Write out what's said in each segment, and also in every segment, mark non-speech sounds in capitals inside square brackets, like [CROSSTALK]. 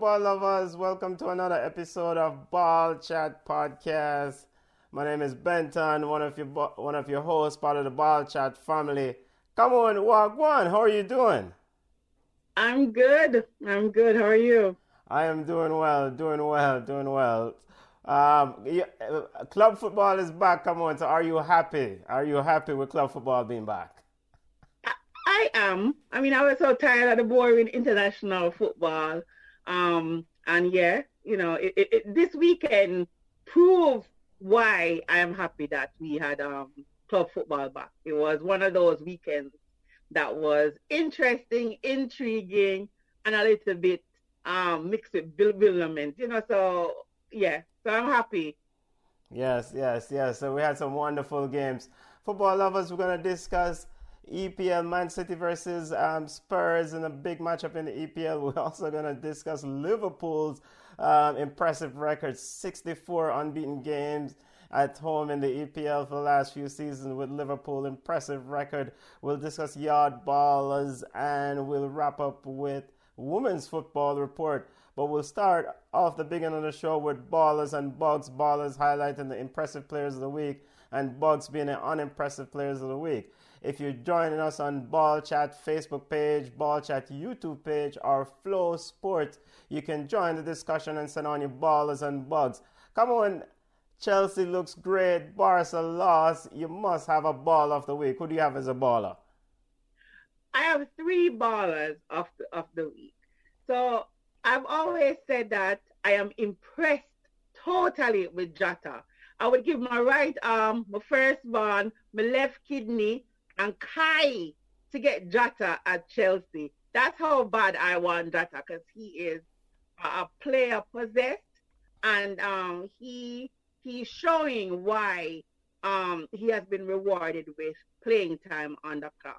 football lovers. Welcome to another episode of Ball Chat Podcast. My name is Benton, one of your one of your hosts, part of the Ball Chat family. Come on, walk one. How are you doing? I'm good. I'm good. How are you? I am doing well, doing well, doing well. Um, yeah, club football is back. Come on, so are you happy? Are you happy with club football being back? I am. I mean, I was so tired of the boring international football. Um, and yeah, you know, it, it, it, this weekend proved why I am happy that we had um, club football back. It was one of those weekends that was interesting, intriguing, and a little bit um, mixed with bewilderment. You know, so yeah, so I'm happy. Yes, yes, yes. So we had some wonderful games. Football lovers, we're going to discuss EPL Man City versus um, Spurs in a big matchup in the EPL. [LAUGHS] We're also going to discuss Liverpool's um, impressive record 64 unbeaten games at home in the EPL for the last few seasons with Liverpool impressive record. We'll discuss yard ballers and we'll wrap up with women's football report. But we'll start off the beginning of the show with ballers and bugs. Ballers highlighting the impressive players of the week and bugs being the unimpressive players of the week. If you're joining us on Ball Chat Facebook page, Ball Chat YouTube page, or Flow Sports, you can join the discussion and send on your ballers and bugs. Come on, Chelsea looks great. Barca lost. You must have a ball of the week. Who do you have as a baller? I have three ballers of the, of the week. So I've always said that I am impressed totally with Jota. I would give my right arm, my firstborn, my left kidney, and Kai to get Jota at Chelsea. That's how bad I want Jota because he is a player possessed and um, he he's showing why um, he has been rewarded with playing time on the club.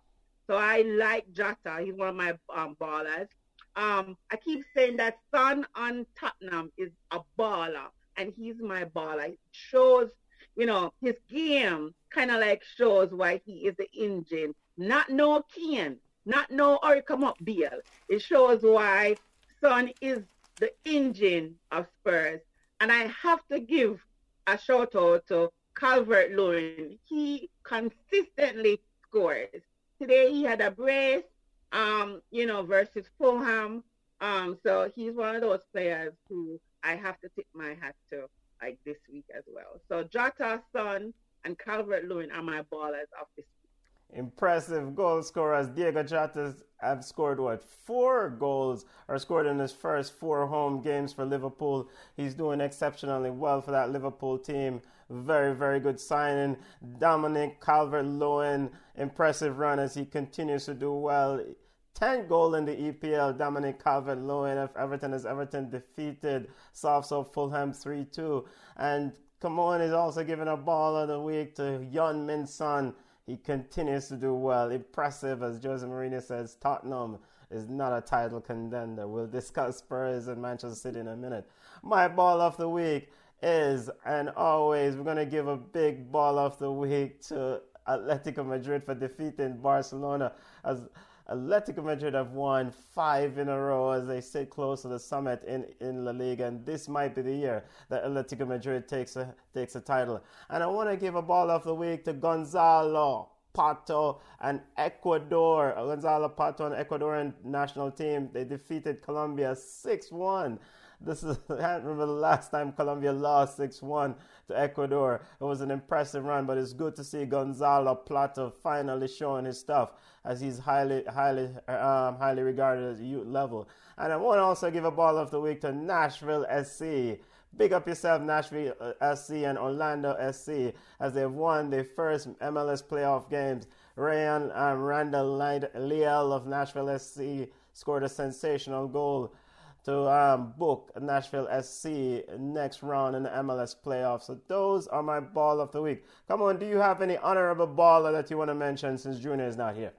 So I like Jota. He's one of my um, ballers. Um, I keep saying that Son on Tottenham is a baller, and he's my baller. It shows you know, his game kind of like shows why he is the engine. Not no Kane, not no or come up Beal. It shows why Son is the engine of Spurs. And I have to give a shout out to Calvert Lewin. He consistently scores. Today he had a brace, um, you know, versus Fulham. Um, so he's one of those players who I have to tip my hat to like this week as well. So Jota, Son, and Calvert Lewin are my ballers of this week. Impressive goal scorers. Diego Jota have scored what four goals are scored in his first four home games for Liverpool. He's doing exceptionally well for that Liverpool team. Very, very good signing. Dominic Calvert Lewin, impressive run as he continues to do well. 10 goal in the EPL. Dominic Calvert-Lewin of Everton as Everton defeated Southside Fulham 3-2. And Camon is also giving a ball of the week to Heung-min Son. He continues to do well. Impressive, as Jose Mourinho says, Tottenham is not a title contender. We'll discuss Spurs and Manchester City in a minute. My ball of the week is, and always, we're going to give a big ball of the week to Atletico Madrid for defeating Barcelona. As Atletico Madrid have won five in a row as they sit close to the summit in, in La Liga, and this might be the year that Atletico Madrid takes a, takes a title. And I want to give a ball of the week to Gonzalo Plata and Ecuador. Gonzalo Plata and Ecuadorian national team, they defeated Colombia 6 1. This is [LAUGHS] I remember the last time Colombia lost 6-1 to Ecuador. It was an impressive run, but it's good to see Gonzalo Plata finally showing his stuff as he's highly highly um, highly regarded at youth level. And I want to also give a ball of the week to Nashville SC. Big up yourself, Nashville uh, SC and Orlando SC, as they've won their first MLS playoff games. Rayan um, Randall Leal of Nashville SC scored a sensational goal to um, book Nashville SC next round in the MLS playoffs. So those are my ball of the week. Come on, do you have any honorable baller that you want to mention since Junior is not here?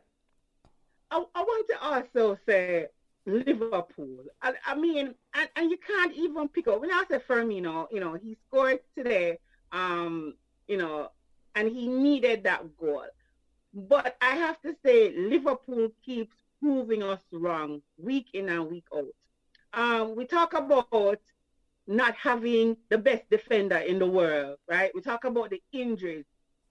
I, I want to also say Liverpool. I, I mean, and, and, you can't even pick up. When I say Firmino, you know, he scored today, um, you know, and he needed that goal. But I have to say, Liverpool keeps proving us wrong week in and week out. Um, we talk about not having the best defender in the world, right? We talk about the injuries,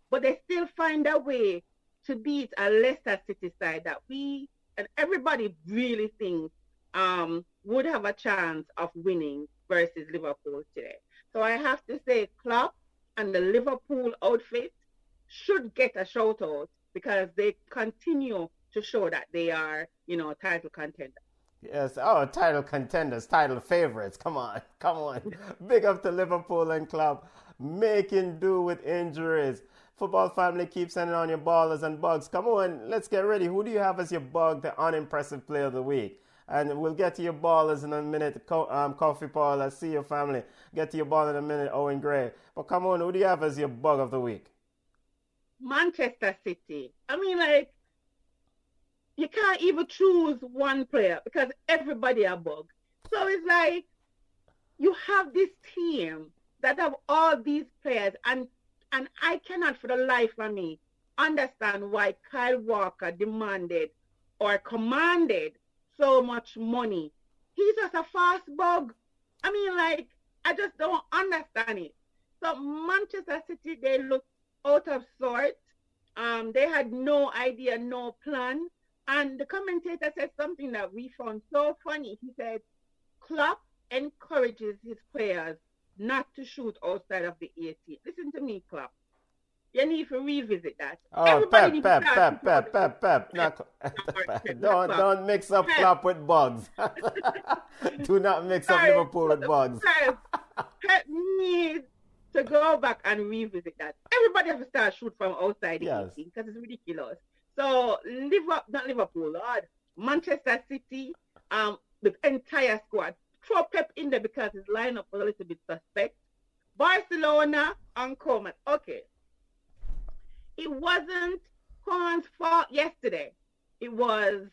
but they still find a way to beat a Leicester City side that we and everybody really thinks um, would have a chance of winning versus Liverpool today. So I have to say, Klopp and the Liverpool outfit should get a shout out because they continue to show that they are, you know, title contenders. Yes. Oh, title contenders, title favorites. Come on, [LAUGHS] come on. Big up to Liverpool and club, making do with injuries. Football family, keep sending on your ballers and bugs. Come on, let's get ready. Who do you have as your bug, the unimpressive player of the week? And we'll get to your ballers in a minute. Co- um, Kofi Powell, I see your family. Get to your ball in a minute, Owen Gray. But come on, who do you have as your bug of the week? Manchester City. I mean, like, you can't even choose one player because everybody a bug. So it's like you have this team that have all these players and and I cannot for the life of me understand why Kyle Walker demanded or commanded so much money. He's just a fast bug. I mean, like, I just don't understand it. So Manchester City, they look out of sorts. Um, they had no idea, no plan. And the commentator said something that we found so funny. He said, Klopp encourages his players not to shoot outside of the 18. Listen to me, Klopp. You need to revisit that. Oh, Pep, [LAUGHS] Pep, Pep, Pep, Pep, Pep, Not, don't, don't mix up Pep. Klopp with bugs. [LAUGHS] Do not mix up Liverpool with bugs. Pep needs to go back and revisit that. Everybody has to start shoot from outside the yes. because it's ridiculous. So Liverpool, not Liverpool, Lord, Manchester City, um, the entire squad. Throw Pep in there because his lineup was a little bit suspect. Barcelona and Koeman. Okay. It wasn't Koeman's fault yesterday. It was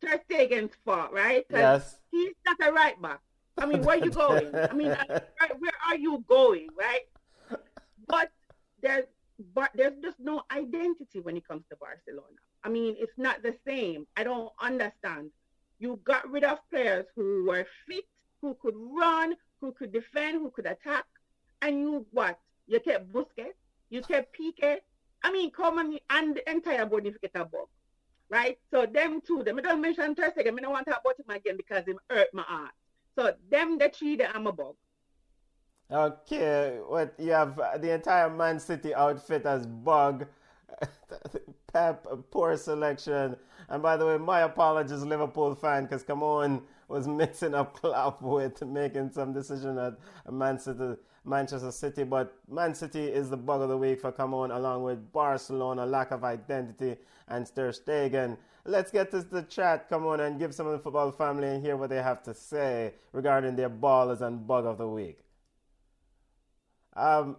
Ter Stegen's fault, right? Yes. He's not a right back. I mean, where are you going? I mean, [LAUGHS] where are you going, right? But there's but there's just no identity when it comes to Barcelona. I mean, it's not the same. I don't understand. You got rid of players who were fit, who could run, who could defend, who could attack, and you what? You kept Busquets, you kept Piqué. I mean, Koeman and the entire board if you get a bug, right? So them two, them I don't mention Ter Stegen. I don't want to talk about him again because him hurt my heart. So them the three, that I'm a bug. Okay, what you have the entire Man City outfit as bug. [LAUGHS] Pep, poor selection. And by the way, my apologies, Liverpool fan, because come on, was [LAUGHS] mixing up Klopp with making some decision at Man City, Manchester City. But Man City is the bug of the week for come on, along with Barcelona, lack of identity, and Ter Stegen. Let's get to the chat. Come on and give some of the football family and hear what they have to say regarding their ballers and bug of the week. Um,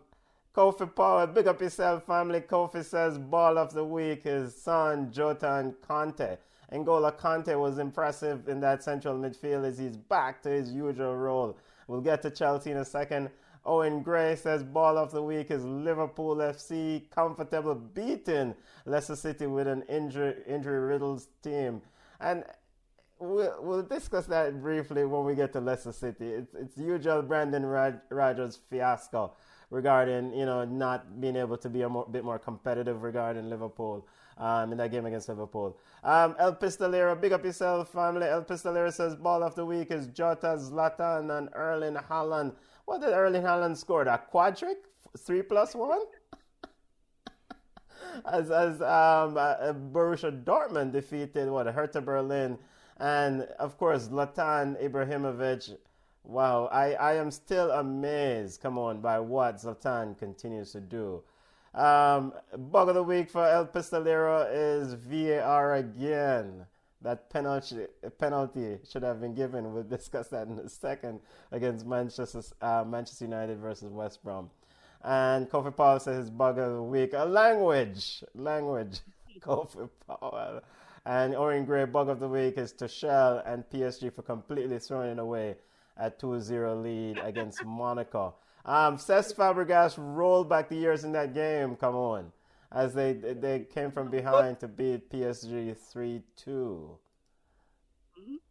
Kofi Power, big up yourself, family. Kofi says ball of the week is Son, Jota, and Kanté. N'Golo Kanté was impressive in that central midfield as he's back to his usual role. We'll get to Chelsea in a second. Owen Gray says ball of the week is Liverpool FC, comfortable beating Leicester City with an injury injury riddled team. And we'll, we'll discuss that briefly when we get to Leicester City. It's, it's usual Brendan Rodgers fiasco regarding you know not being able to be a more, bit more competitive regarding Liverpool um, in that game against Liverpool. Um, El Pistolero, big up yourself, family. El Pistolero says ball of the week is Jota, Zlatan, and Erling Haaland. What did Erling Haaland score? That quadric, three plus one. [LAUGHS] as as um, uh, Borussia Dortmund defeated what Hertha Berlin, and of course Zlatan Ibrahimovic Wow, I, I am still amazed, come on, by what Zlatan continues to do. Um, bug of the week for El Pistolero is VAR again. That penalty penalty should have been given. We'll discuss that in a second against Manchester uh, Manchester United versus West Brom. And Kofi Powell says his bug of the week, a language, language. [LAUGHS] Kofi Powell. And Owen Gray bug of the week is Tuchel and PSG for completely throwing it away at 2-0 lead against Monaco. Um, Cesc Fabregas rolled back the years in that game. Come on, as they they came from behind to beat PSG 3-2.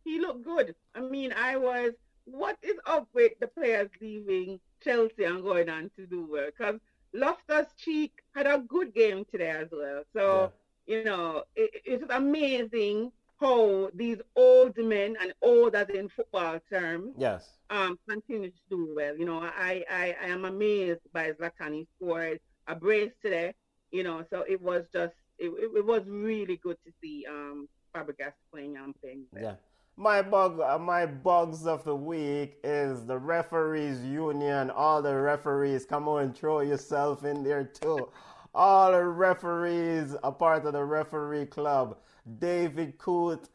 he looked good. I mean, I was, what is up with the players leaving Chelsea and going on to do well? Because Loftus Cheek had a good game today as well. So. You know, it, it's amazing how these old men and old as in football terms yes um continue to do well you know i i, I am amazed by zlatan he scored a brace today you know so it was just it, it, was really good to see um fabregas playing and playing yeah my bug, uh, my bugs of the week is the referees union. All the referees, come on, throw yourself in there too. All the referees are part of the referee club. David Coote,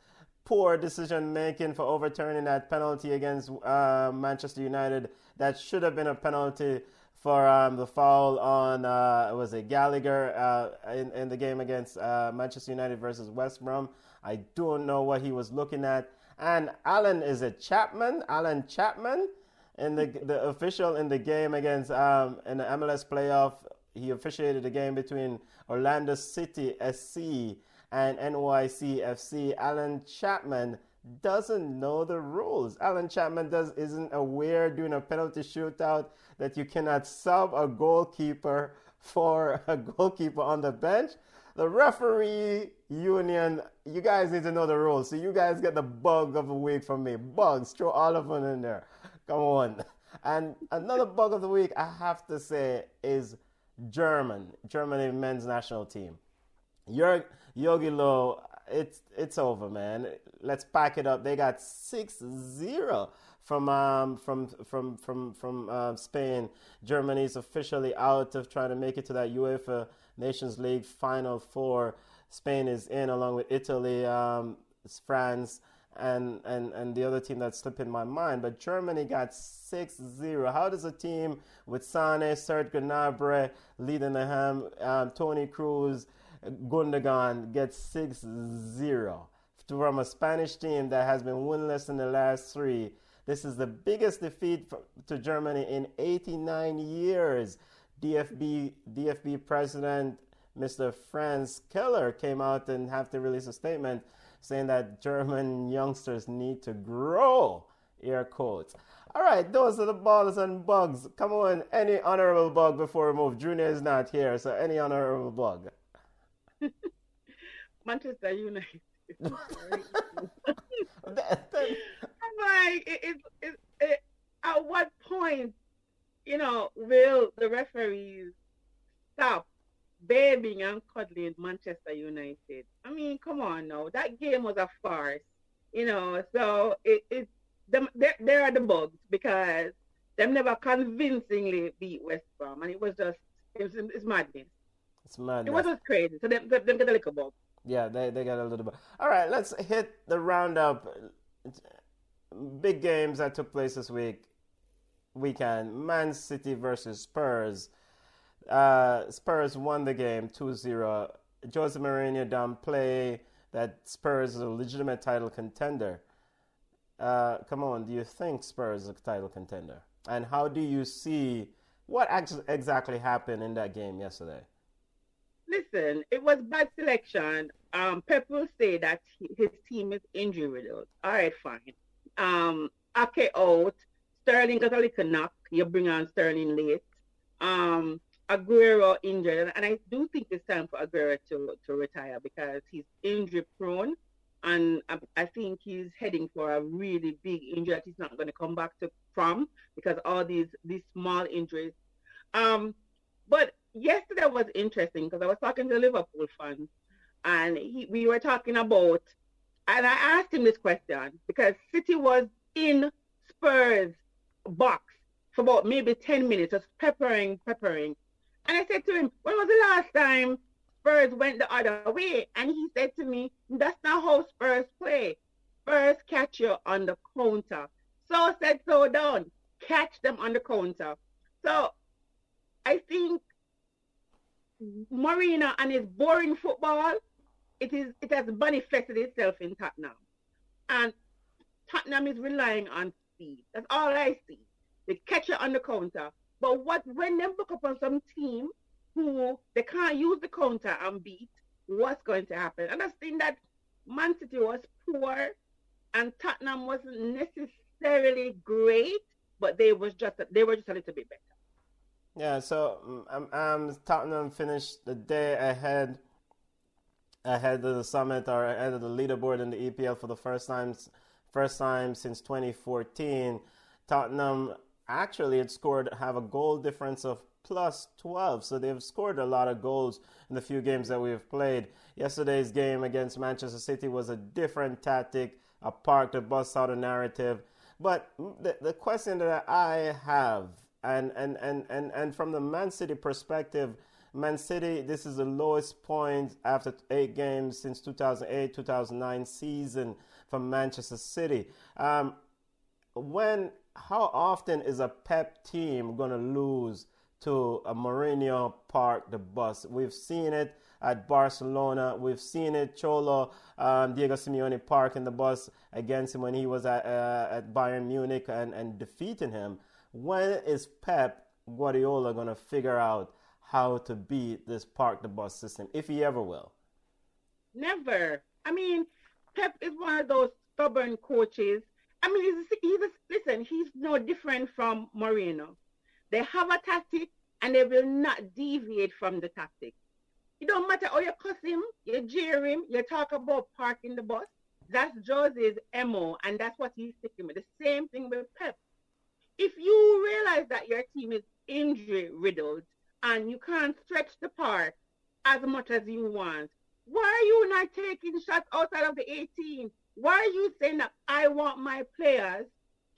poor decision making for overturning that penalty against uh, Manchester United. That should have been a penalty for um, the foul on uh, was it Gallagher uh, in in the game against uh, Manchester United versus West Brom. I don't know what he was looking at. And Alan is it Chapman? Alan Chapman, in the the official in the game against um, in the MLS playoff. He officiated a game between Orlando City SC and NYCFC. Alan Chapman doesn't know the rules. Alan Chapman does isn't aware during a penalty shootout that you cannot sub a goalkeeper for a goalkeeper on the bench. The referee union, you guys need to know the rules. So you guys get the bug of the week from me. Bugs, throw all of them in there. Come on. And another bug of the week I have to say is German, Germany men's national team. Your Jogi Löw, it's it's over, man. Let's pack it up. They got 6-0 from um, from from from from uh, Spain. Germany is officially out of trying to make it to that UEFA Nations League Final Four. Spain is in along with Italy, um, France, and, and, and the other team that's slipping my mind. But Germany got 6 0. How does a team with Sane, Serge Gnabry ham, um, Toni Kroos, Gundogan get 6 0? From a Spanish team that has been winless in the last three. This is the biggest defeat to Germany in 89 years. DFB DFB president Mr. Franz Keller came out and have to release a statement saying that German youngsters need to grow. Air quotes. All right, those are the balls and bugs. Come on, any honorable bug before we move. Junior is not here, so any honorable bug. [LAUGHS] Manchester United. [LAUGHS] I'm like, it, it, it, at what point you know, will the referees stop babying and cuddling Manchester United? I mean, come on now. That game was a farce, you know. So it, it them, there, there are the bugs because them never convincingly beat West Brom, and it was just it was it's madness. It's madness. It was just crazy. So them, them, them get a little bug. Yeah, they they got a little bit. All right, let's hit the roundup. Big games that took place this week weekend Man City versus Spurs. Uh, Spurs won the game 2 0. Jose Mourinho done play that Spurs is a legitimate title contender. Uh, come on, do you think Spurs is a title contender? And how do you see what exactly happened in that game yesterday? Listen, it was bad selection. Um, Pep will say that his team is injury riddled. All right, fine. Um, Ake out, Sterling got a little knock. You bring on Sterling late. Um, Aguero injured, and I do think it's time for Aguero to, to retire because he's injury prone, and I, I think he's heading for a really big injury that he's not going to come back to from because all these these small injuries. Um, but yesterday was interesting because I was talking to Liverpool fans, and he, we were talking about, and I asked him this question because City was in Spurs box for about maybe 10 minutes, just peppering, peppering. And I said to him, when was the last time Spurs went the other way? And he said to me, that's not how Spurs play. Spurs catch you on the counter. So said, so done. Catch them on the counter. So I think Mourinho and his boring football, it is it has manifested itself in Tottenham. And Tottenham is relying on speed. That's all I see. They catch you on the counter. But what when they look up on some team who they can't use the counter and beat, what's going to happen? And I think that Man City was poor and Tottenham wasn't necessarily great, but they was just they were just a little bit better. Yeah, so um, um, Tottenham finished the day ahead ahead of the summit or ahead of the leaderboard in the EPL for the first time first time since 2014. Tottenham actually it scored have a goal difference of plus 12. So they've scored a lot of goals in the few games that we've played. Yesterday's game against Manchester City was a different tactic, a park to bust out a narrative. But the, the question that I have, and, and, and, and, and from the Man City perspective, Man City, this is the lowest point after eight games since 2008 2009 season for Manchester City. Um, when, how often is a Pep team going to lose to a Mourinho park the bus. We've seen it at Barcelona. We've seen it Cholo um, Diego Simeone parking the bus against him when he was at, uh, at Bayern Munich and, and defeating him. When is Pep Guardiola going to figure out how to beat this park the bus system, if he ever will? Never. I mean, Pep is one of those stubborn coaches. I mean, he's, he's listen, he's no different from Mourinho. They have a tactic and they will not deviate from the tactic. It don't matter how you cuss him, you jeer him, you talk about parking the bus. That's Jose's MO, and that's what he's sticking with. The same thing with Pep. If you realize that your team is injury riddled and you can't stretch the park as much as you want, why are you not taking shots outside of the 18? Why are you saying that I want my players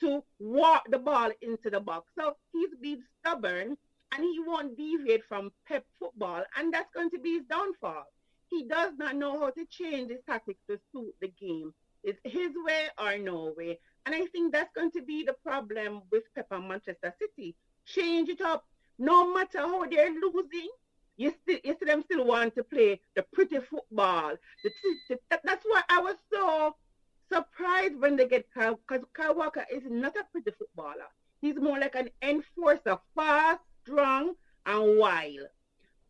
to walk the ball into the box. So he's being stubborn and he won't deviate from Pep football, and that's going to be his downfall. He does not know how to change his tactics to suit the game. It's his way or no way. And I think that's going to be the problem with Pep and Manchester City. Change it up. No matter how they're losing, you still you them still want to play the pretty football. The, that's why I was so surprised when they get Kyle, because Kyle Walker is not a pretty footballer. He's more like an enforcer, fast, strong, and wild.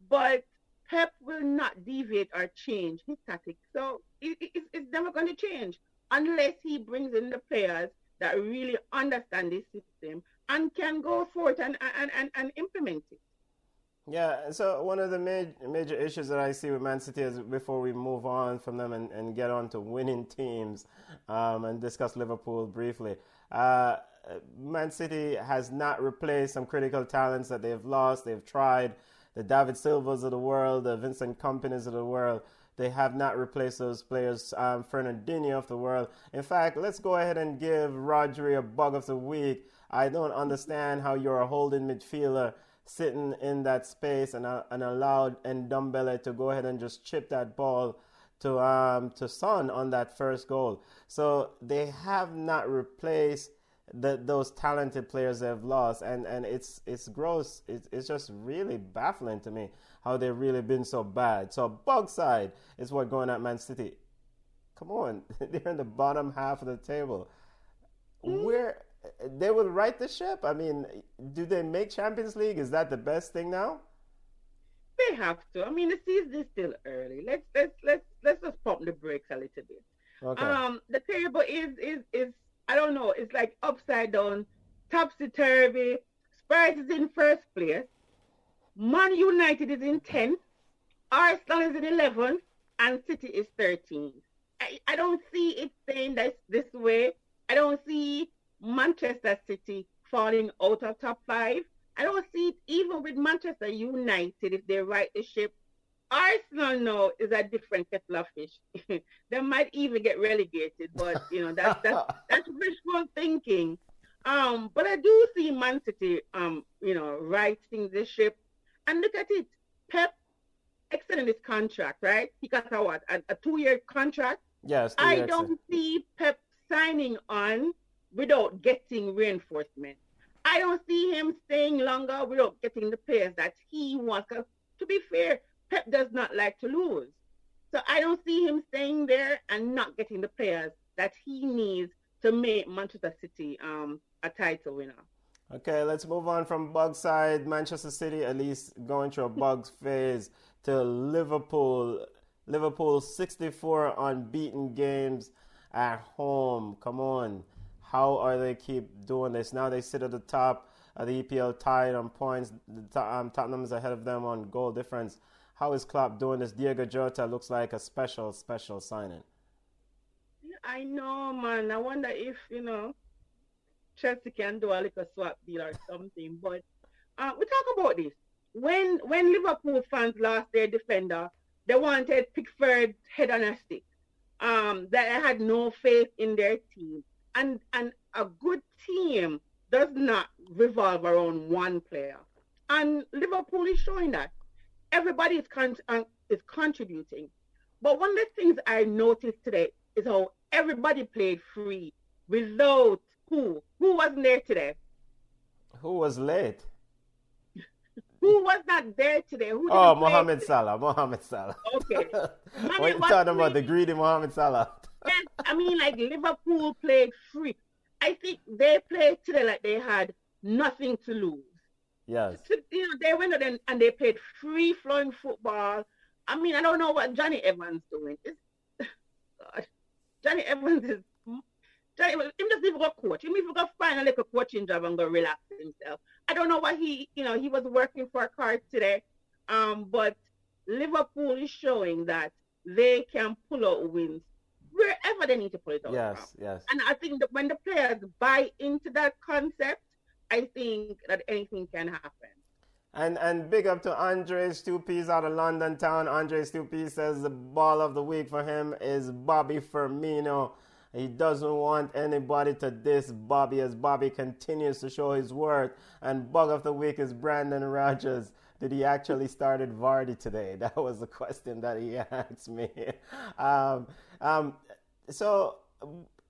But Pep will not deviate or change his tactics. So it, it, it's never going to change unless he brings in the players that really understand this system and can go forth and, and, and, and implement it. Yeah, so one of the major, major issues that I see with Man City is before we move on from them and, and get on to winning [LAUGHS] teams um, and discuss Liverpool briefly. Uh, Man City has not replaced some critical talents that they've lost. They've tried the David Silvas of the world, the Vincent Kompany's of the world. They have not replaced those players, um, Fernandinho of the world. In fact, let's go ahead and give Rodri a bug of the week. I don't understand how you're a holding midfielder sitting in that space and, uh, and allowed and Ndombele to go ahead and just chip that ball to um, to Son on that first goal. So they have not replaced the, those talented players they've lost, and, and it's it's gross. It's, it's just really baffling to me how they've really been so bad. So bug side is what going at Man City. Come on, [LAUGHS] they're in the bottom half of the table. Where they will right the ship. I mean, do they make Champions League? Is that the best thing now? They have to. I mean, the season is still early. Let's let's let's let's just pump the brakes a little bit. Okay. Um, the table is is is I don't know. It's like upside down, topsy turvy. Spurs is in first place. Man United is in tenth. Arsenal is in eleventh, and City is thirteenth. I, I don't see it staying this this way. I don't see Manchester City falling out of top five. I don't see it even with Manchester United if they right the ship. Arsenal now is a different kettle of fish. [LAUGHS] they might even get relegated, but you know that's that's, [LAUGHS] that's wishful thinking. Um, but I do see Man City, um, you know, righting the ship. And look at it, Pep extended his contract, right? He got a what, a, a two-year contract. Yes. I don't see Pep signing on without getting reinforcement. I don't see him staying longer without getting the players that he wants. Cause to be fair, Pep does not like to lose. So I don't see him staying there and not getting the players that he needs to make Manchester City um, a title winner. Okay, let's move on from bug side. Manchester City at least going through a bugs [LAUGHS] phase to Liverpool. Liverpool 64 unbeaten games at home. Come on. How are they keep doing this? Now they sit at the top of the EPL tied on points. Um, Tottenham's ahead of them on goal difference. How is Klopp doing this? Diego Jota looks like a special, special signing. I know, man. I wonder if, you know, Chelsea can do a little swap deal or something. But uh, we talk about this. When when Liverpool fans lost their defender, they wanted Pickford head on a stick. Um, that I had no faith in their team. And and a good team does not revolve around one player. And Liverpool is showing that. Everybody is, con- uh, is contributing. But one of the things I noticed today is how everybody played free without who? Who wasn't there today? Who was late? [LAUGHS] Who was not there today? Who oh, Mohamed? Salah. Mohamed Salah. Okay. [LAUGHS] what are you talking about? The greedy Mohamed Salah. Yes, I mean, like Liverpool played free. I think they played today like they had nothing to lose. Yes. So, you know, they went and, and they played free flowing football. I mean, I don't know what Jonny Evans doing. It's, [LAUGHS] God, Jonny Evans is Johnny, him just even go coach. Him even go find a little coaching job and go relax himself. I don't know what he, you know, he was working for a card today. Um, but Liverpool is showing that they can pull out wins wherever they need to pull it out. Yes, from. yes. And I think that when the players buy into that concept, I think that anything can happen. And and big up to Andre Stupies out of London town. Andre Stupies says the ball of the week for him is Bobby Firmino. He doesn't want anybody to diss Bobby as Bobby continues to show his worth. And bug of the week is Brendan Rodgers. Did he actually started Vardy today? [LAUGHS] That was the question that he [LAUGHS] asked me. Um, um, so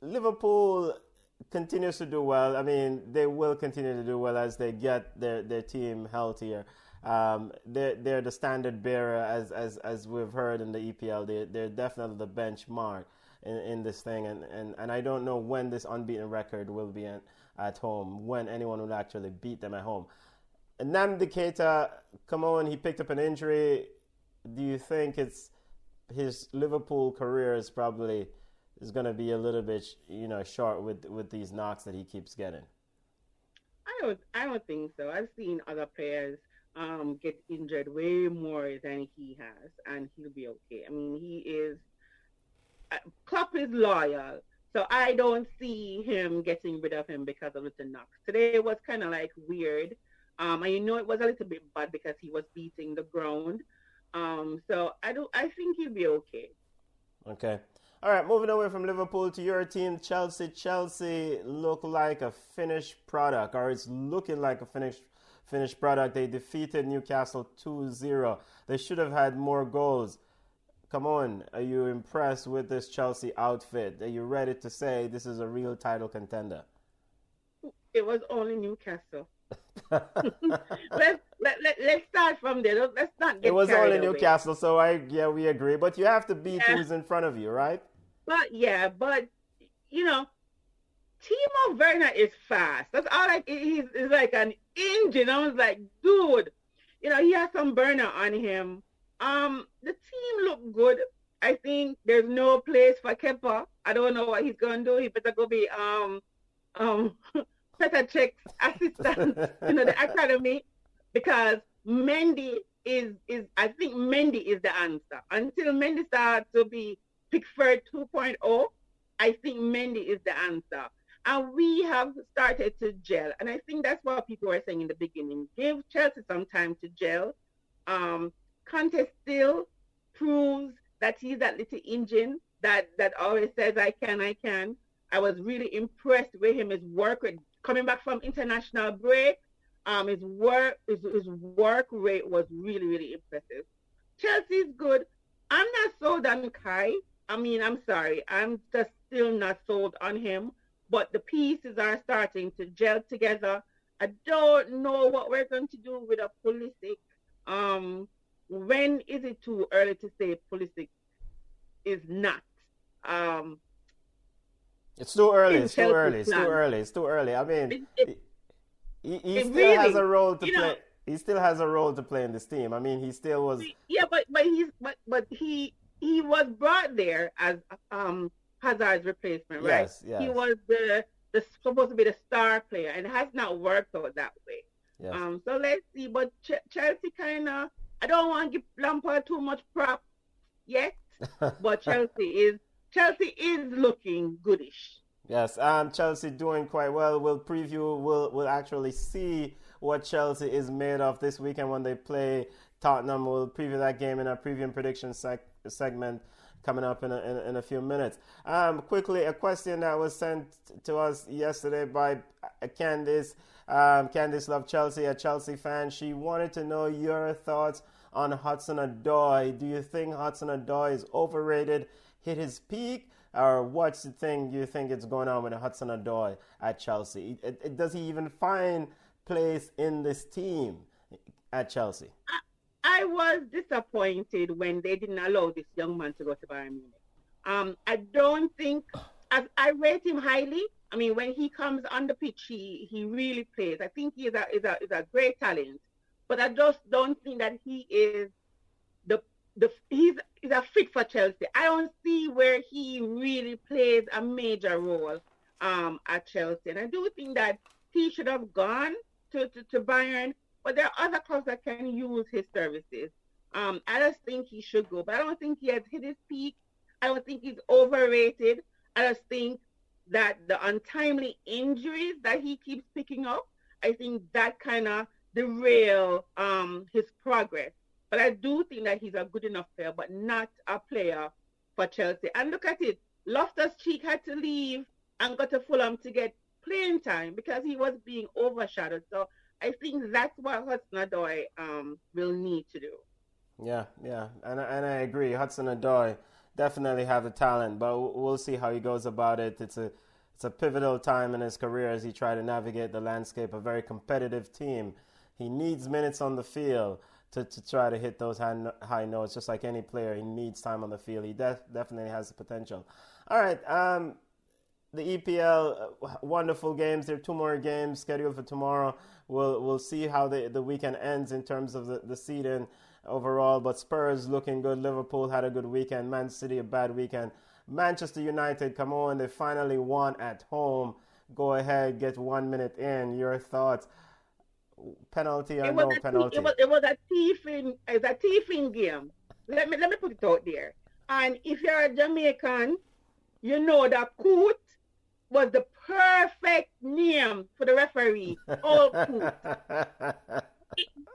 Liverpool continues to do well. I mean, they will continue to do well as they get their, their team healthier. Um, they're, they're the standard bearer, as, as, as we've heard in the EPL. They, they're definitely the benchmark in, in this thing. And, and, and I don't know when this unbeaten record will be at, at home, when anyone will actually beat them at home. Naby Keita, come on, he picked up an injury. Do you think it's his Liverpool career is probably is going to be a little bit, you know, short with with these knocks that he keeps getting? I don't, I don't think so. I've seen other players um, get injured way more than he has, and he'll be okay. I mean, he is uh, Klopp is loyal, so I don't see him getting rid of him because of the knocks. Today was kind of like weird, um, and you know it was a little bit bad because he was beating the ground. Um, so I do, I think he'll be okay. Okay. All right, moving away from Liverpool to your team, Chelsea. Chelsea look like a finished product, or it's looking like a finished finished product. They defeated Newcastle 2-0. They should have had more goals. Come on, are you impressed with this Chelsea outfit? Are you ready to say this is a real title contender? It was only Newcastle. [LAUGHS] let's let, let, let's start from there. Let's not get It was only away. Newcastle, so I yeah we agree. But you have to beat yeah. who's in front of you, right? But yeah, but you know, Timo Werner is fast. That's all like he's, he's like an engine. I was like, dude, you know, he has some burner on him. Um, the team looked good. I think there's no place for Kepa. I don't know what he's gonna do. He better go be um um [LAUGHS] Petr Cech's assistant, you know, the [LAUGHS] academy, because Mendy is is I think Mendy is the answer. Until Mendy starts to be Pickford 2.0, I think Mendy is the answer. And we have started to gel. And I think that's what people were saying in the beginning. Give Chelsea some time to gel. Um, Kanté still proves that he's that little engine that that always says I can, I can. I was really impressed with him. His work with coming back from international break. Um, his work his, his work rate was really really impressive. Chelsea's good. I'm not sold on Kai. I mean, I'm sorry. I'm just still not sold on him. But the pieces are starting to gel together. I don't know what we're going to do with a Pulisic. Um, when is it too early to say Pulisic is not? Um, it's too early. It's too early. It's too early. It's too early. I mean, it, it, he, he still really, has a role to play. Know, he still has a role to play in this team. I mean, he still was. Yeah, but but he's but but he he was brought there as um Hazard's replacement, right? Yes, yes. He was the, the supposed to be the star player, and it has not worked out that way. Yes. Um, so let's see. But Ch- Chelsea kind of, I don't want to give Lampard too much prop yet, [LAUGHS] but Chelsea is Chelsea is looking goodish. Yes, um, Chelsea doing quite well. We'll preview. We'll we'll actually see what Chelsea is made of this weekend when they play Tottenham. We'll preview that game in our preview and prediction sec- segment coming up in a, in, in a few minutes. Um, quickly, a question that was sent to us yesterday by Candice. Um, Candice loved Chelsea, a Chelsea fan. She wanted to know your thoughts on Hudson Odoi. Do you think Hudson Odoi is overrated, hit his peak, or what's the thing you think is going on with Hudson Odoi at Chelsea? It, it, does he even find place in this team at Chelsea? I, I was disappointed when they didn't allow this young man to go to Bayern Munich. Um, I don't think I, I rate him highly. I mean, when he comes on the pitch, he, he really plays. I think he is a, is, a, is a great talent, but I just don't think that he is the the he's, he's a fit for Chelsea. I don't see where he really plays a major role um, at Chelsea, and I do think that he should have gone to, to, to Bayern, but there are other clubs that can use his services. Um, I just think he should go, but I don't think he has hit his peak. I don't think he's overrated. I just think that the untimely injuries that he keeps picking up, I think that kind of derail um, his progress. But I do think that he's a good enough player, but not a player for Chelsea. And look at it. Loftus Cheek had to leave and go to Fulham to get playing time because he was being overshadowed. So I think that's what Hudson Odoi um, will need to do. Yeah, yeah, and and I agree. Hudson Odoi definitely have the talent, but we'll see how he goes about it. It's a it's a pivotal time in his career as he tries to navigate the landscape. A very competitive team. He needs minutes on the field to, to try to hit those high, high notes. Just like any player, he needs time on the field. He def- definitely has the potential. All right, um, the EPL, uh, wonderful games. There are two more games scheduled for tomorrow. We'll we'll see how the, the weekend ends in terms of the, the seeding overall. But Spurs looking good. Liverpool had a good weekend. Man City a bad weekend. Manchester United, come on, they finally won at home. Go ahead, get one minute in. Your thoughts? Penalty or no penalty? It was, it was a thieving, it's a thieving game. Let me let me put it out there. And if you're a Jamaican, you know that Coot was the perfect name for the referee. All Coot. [LAUGHS]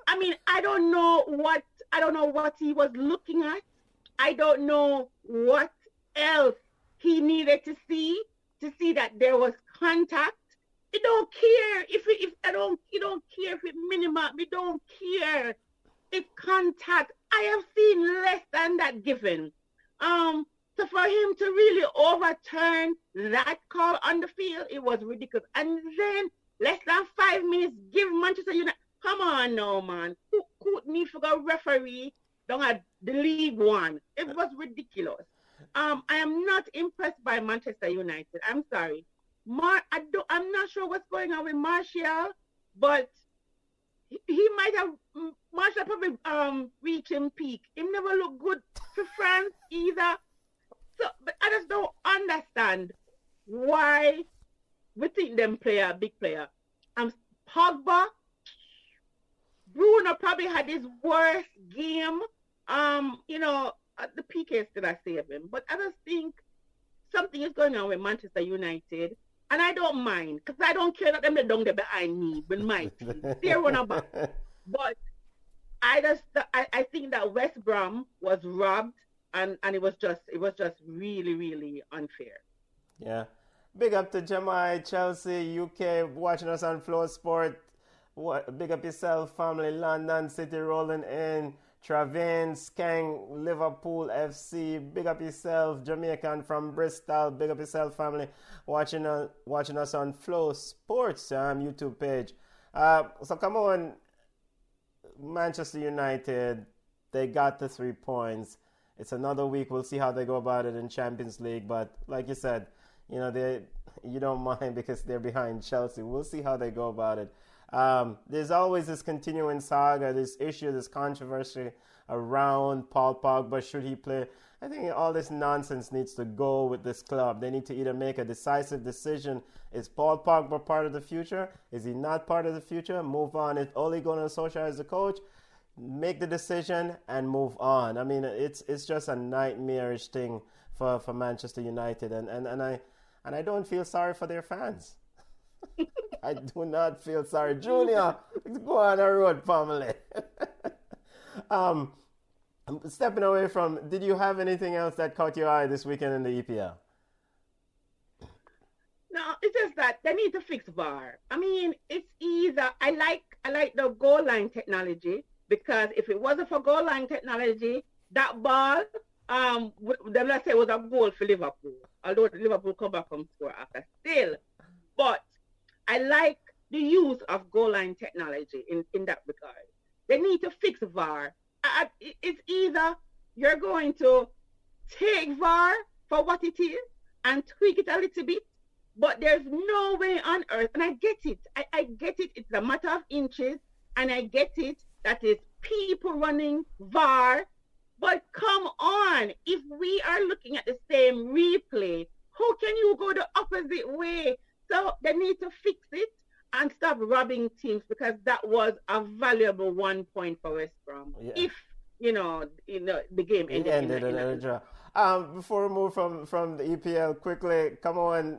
I mean, I don't know what I don't know what he was looking at. I don't know what else he needed to see to see that there was contact. He don't care if it, if I don't he don't care if it minimum. We don't care if contact. I have seen less than that given. Um, so for him to really overturn that call on the field, it was ridiculous. And then less than five minutes, give Manchester United. Come on, no man. Who could need for a referee down at the League One? It was ridiculous. Um, I am not impressed by Manchester United. I'm sorry. Mar- I do, I'm not sure what's going on with Martial, but he, he might have Martial probably um reached him peak. He never looked good for France either. So, but I just don't understand why we think them player big player. Um, Pogba, Bruno probably had his worst game. Um, you know, the PK still I save him. But I just think something is going on with Manchester United. And I don't mind because I don't care that them down there behind me with my [LAUGHS] team. they run about. But I just I, I think that West Brom was robbed and, and it was just it was just really, really unfair. Yeah. Big up to Jamai, Chelsea, UK, watching us on Flow Sport. What, big up yourself, family, London City rolling in. Travain, Skang, Liverpool FC. Big up yourself, Jamaican from Bristol. Big up yourself, family. Watching uh, watching us on Flow Sports um, YouTube page. Uh, so come on, Manchester United. They got the three points. It's another week. We'll see how they go about it in Champions League. But like you said, you know they you don't [LAUGHS] mind because they're behind Chelsea. We'll see how they go about it Um, there's always this continuing saga, this issue, this controversy around Paul Pogba. Should he play? I think all this nonsense needs to go with this club. They need to either make a decisive decision. Is Paul Pogba part of the future? Is he not part of the future? Move on. Is Ole Gunnar Solskjaer as the coach? Make the decision and move on. I mean, it's it's just a nightmarish thing for, for Manchester United, and, and, and I and I don't feel sorry for their fans. [LAUGHS] I do not feel sorry. Junior, go on a road, family. [LAUGHS] um, stepping away from, did you have anything else that caught your eye this weekend in the EPL? No, it's just that they need to fix VAR. I mean, it's either I like I like the goal line technology because if it wasn't for goal line technology, that ball, um, let's say was a goal for Liverpool. Although Liverpool come back and score after still, but I like the use of goal line technology in, in that regard. They need to fix VAR. I, it's either you're going to take VAR for what it is and tweak it a little bit, but there's no way on earth, and I get it. I, I get it. It's a matter of inches, and I get it that is people running VAR. But come on, if we are looking at the same replay, how can you go the opposite way? So they need to fix it and stop robbing teams because that was a valuable one point for West Brom. Yeah. If you know, you know, the game ended. ended in, in, a draw. Um, before we move from from the EPL quickly, come on,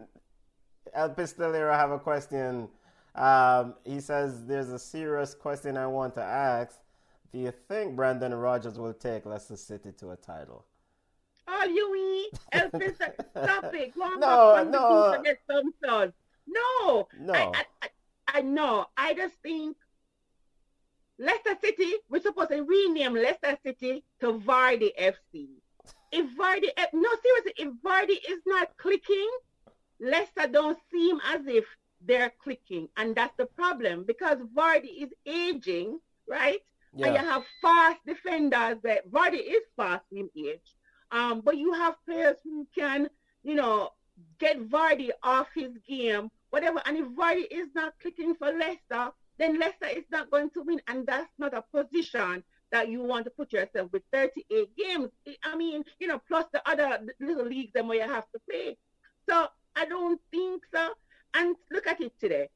El Pistolero, have a question. Um, he says there's a serious question I want to ask. Do you think Brendan Rodgers will take Leicester City to a title? Oh, you eat El Pistolero, stop it. Go on [LAUGHS] no, no. Get some No, no. I, I, I know. I just think Leicester City, we're supposed to rename Leicester City to Vardy FC. If Vardy, no, seriously, if Vardy is not clicking, Leicester don't seem as if they're clicking. And that's the problem because Vardy is aging, right? Yeah. And you have fast defenders that Vardy is fast in age. Um, but you have players who can, you know, get Vardy off his game whatever. And if Vardy is not clicking for Leicester, then Leicester is not going to win. And that's not a position that you want to put yourself with 38 games. I mean, you know, plus the other little leagues and where you have to play. So I don't think so. And look at it today.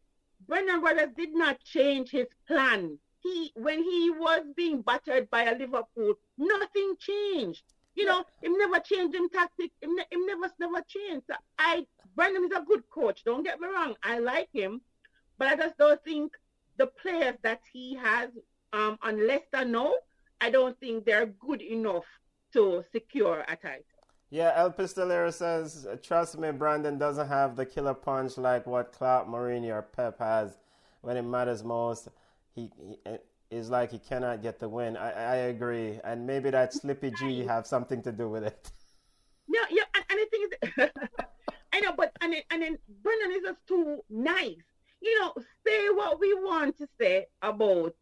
Brendan Rodgers did not change his plan. He when he was being battered by a Liverpool, nothing changed. You know, him never changed him tactic. Him, ne- him never never changed. So I Brendan is a good coach. Don't get me wrong. I like him, but I just don't think the players that he has um, on Leicester now, I don't think they're good enough to secure a title. Yeah, El Pistolero says, trust me, Brendan doesn't have the killer punch like what Klopp, Mourinho, or Pep has when it matters most. He, he is like he cannot get the win. I, I agree, and maybe that Slippy G have something to do with it. No, yeah, and, and the thing is, [LAUGHS] I know, but and then, and then Brendan is just too nice. You know, say what we want to say about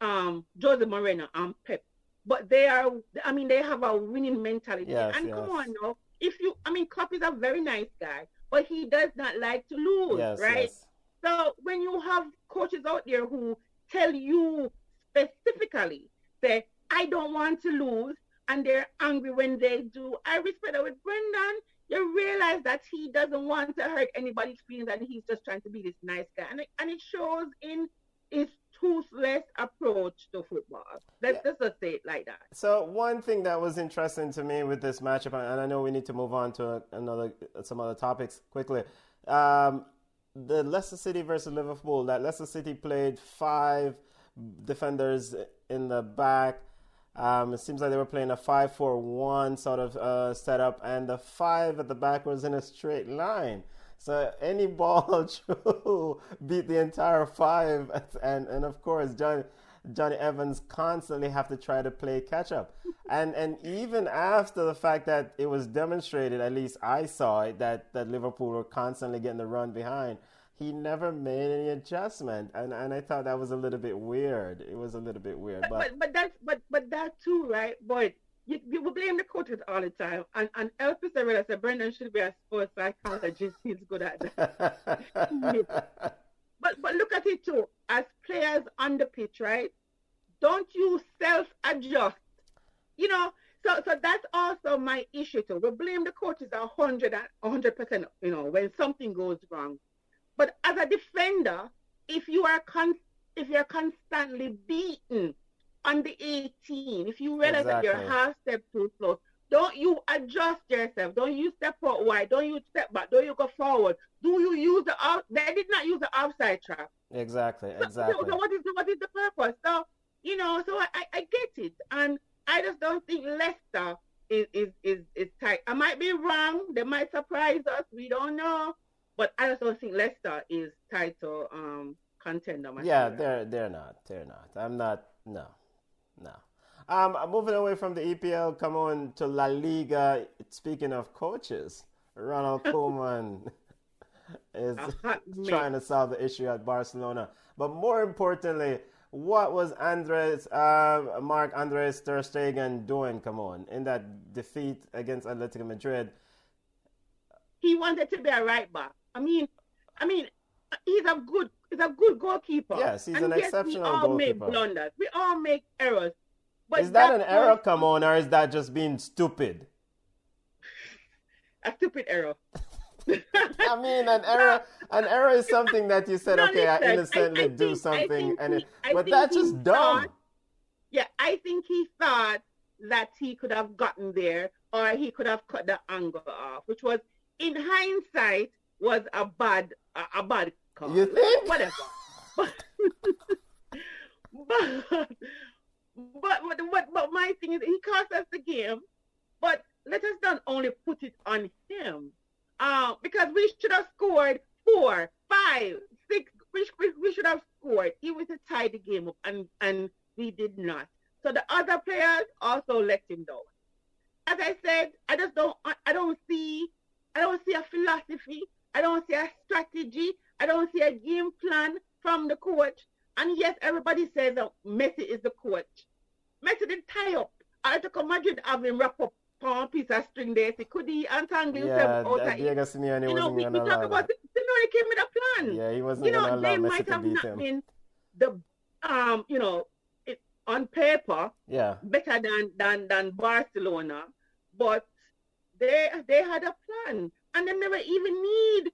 um Jose Mourinho and Pep, but they are. I mean, they have a winning mentality. Yes, and yes. come on, no. If you, I mean, Klopp is a very nice guy, but he does not like to lose, yes, right? So when you have coaches out there who tell you specifically, say, I don't want to lose, and they're angry when they do, I respect that with Brendan you realize that he doesn't want to hurt anybody's feelings and he's just trying to be this nice guy. And it, and it shows in his toothless approach to football. Let's, yeah. just say it like that. So one thing that was interesting to me with this matchup, and I know we need to move on to another some other topics quickly. Um, the Leicester City versus Liverpool. That Leicester City played five defenders in the back. Um, it seems like they were playing a 5 4 1 sort of uh, setup, and the 5 at the back was in a straight line. So any [LAUGHS] ball beat the entire 5. And, and of course, John, Jonny Evans constantly have to try to play catch up. And, and even after the fact that it was demonstrated, at least I saw it, that, that Liverpool were constantly getting the run behind he never made any adjustment, and and I thought that was a little bit weird. It was a little bit weird, but but, but that's but but that too, right? But you, you blame the coaches all the time, and and El Pizarro said Brendan should be a sports psychologist. [LAUGHS] He's good at that. [LAUGHS] but but look at it too. As players on the pitch, right? Don't you self-adjust? You know, so so that's also my issue too. We blame the coaches a hundred hundred percent, you know, when something goes wrong. But as a defender, if you are con- if you're constantly beaten on the 18, if you realize exactly. that you're half step too slow, don't you adjust yourself? Don't you step out wide? Don't you step back? Don't you go forward? Do you use the off? They did not use the offside trap. Exactly. Exactly. So, so, what is the, what is the purpose? So you know, so I, I get it, and I just don't think Leicester is is is, is tight. I might be wrong. They might surprise us. We don't know, but I don't think Leicester is title um contender. Yeah, they're they're not. They're not. I'm not. No, no. Um, moving away from the EPL, come on to La Liga. Speaking of coaches, Ronald Koeman [LAUGHS] is [LAUGHS] trying to solve the issue at Barcelona. But more importantly, what was Andres, uh, Marc Andres Ter Stegen doing? Come on, in that defeat against Atletico Madrid. He wanted to be a right back. I mean, I mean, he's a good, he's a good goalkeeper. Yes, he's and an yes, exceptional goalkeeper. We all make blunders. We all make errors. But is that, an error, come on, or is that just being stupid? A stupid error. I mean, an [LAUGHS] error. An error is something that you said, no, okay, listen, I innocently I, I do think, something, and it, but that's just dumb. Thought, yeah, I think he thought that he could have gotten there, or he could have cut the angle off, which was, in hindsight, was a bad, a, a bad call. You think? Whatever. but, [LAUGHS] but but, but, but my thing is, he cost us the game, but let us not only put it on him. Uh, because we should have scored four, five, six. We, we, we should have scored even to tie the game up, and, and we did not. So the other players also let him down. As I said, I just don't I don't see I don't see a philosophy. I don't see a strategy. I don't see a game plan from the coach. And yes, everybody says that Messi is the coach. Messi didn't tie up. I come Madrid have him wrap up on a piece of string there. So could he untangle yeah, himself out of Diego Simeone you know, we, we talk about that. Simeone came with a plan. Yeah, he wasn't you know, they might have not him. been the um, you know, it, on paper, yeah, better than than than Barcelona, but they they had a plan, and they never even need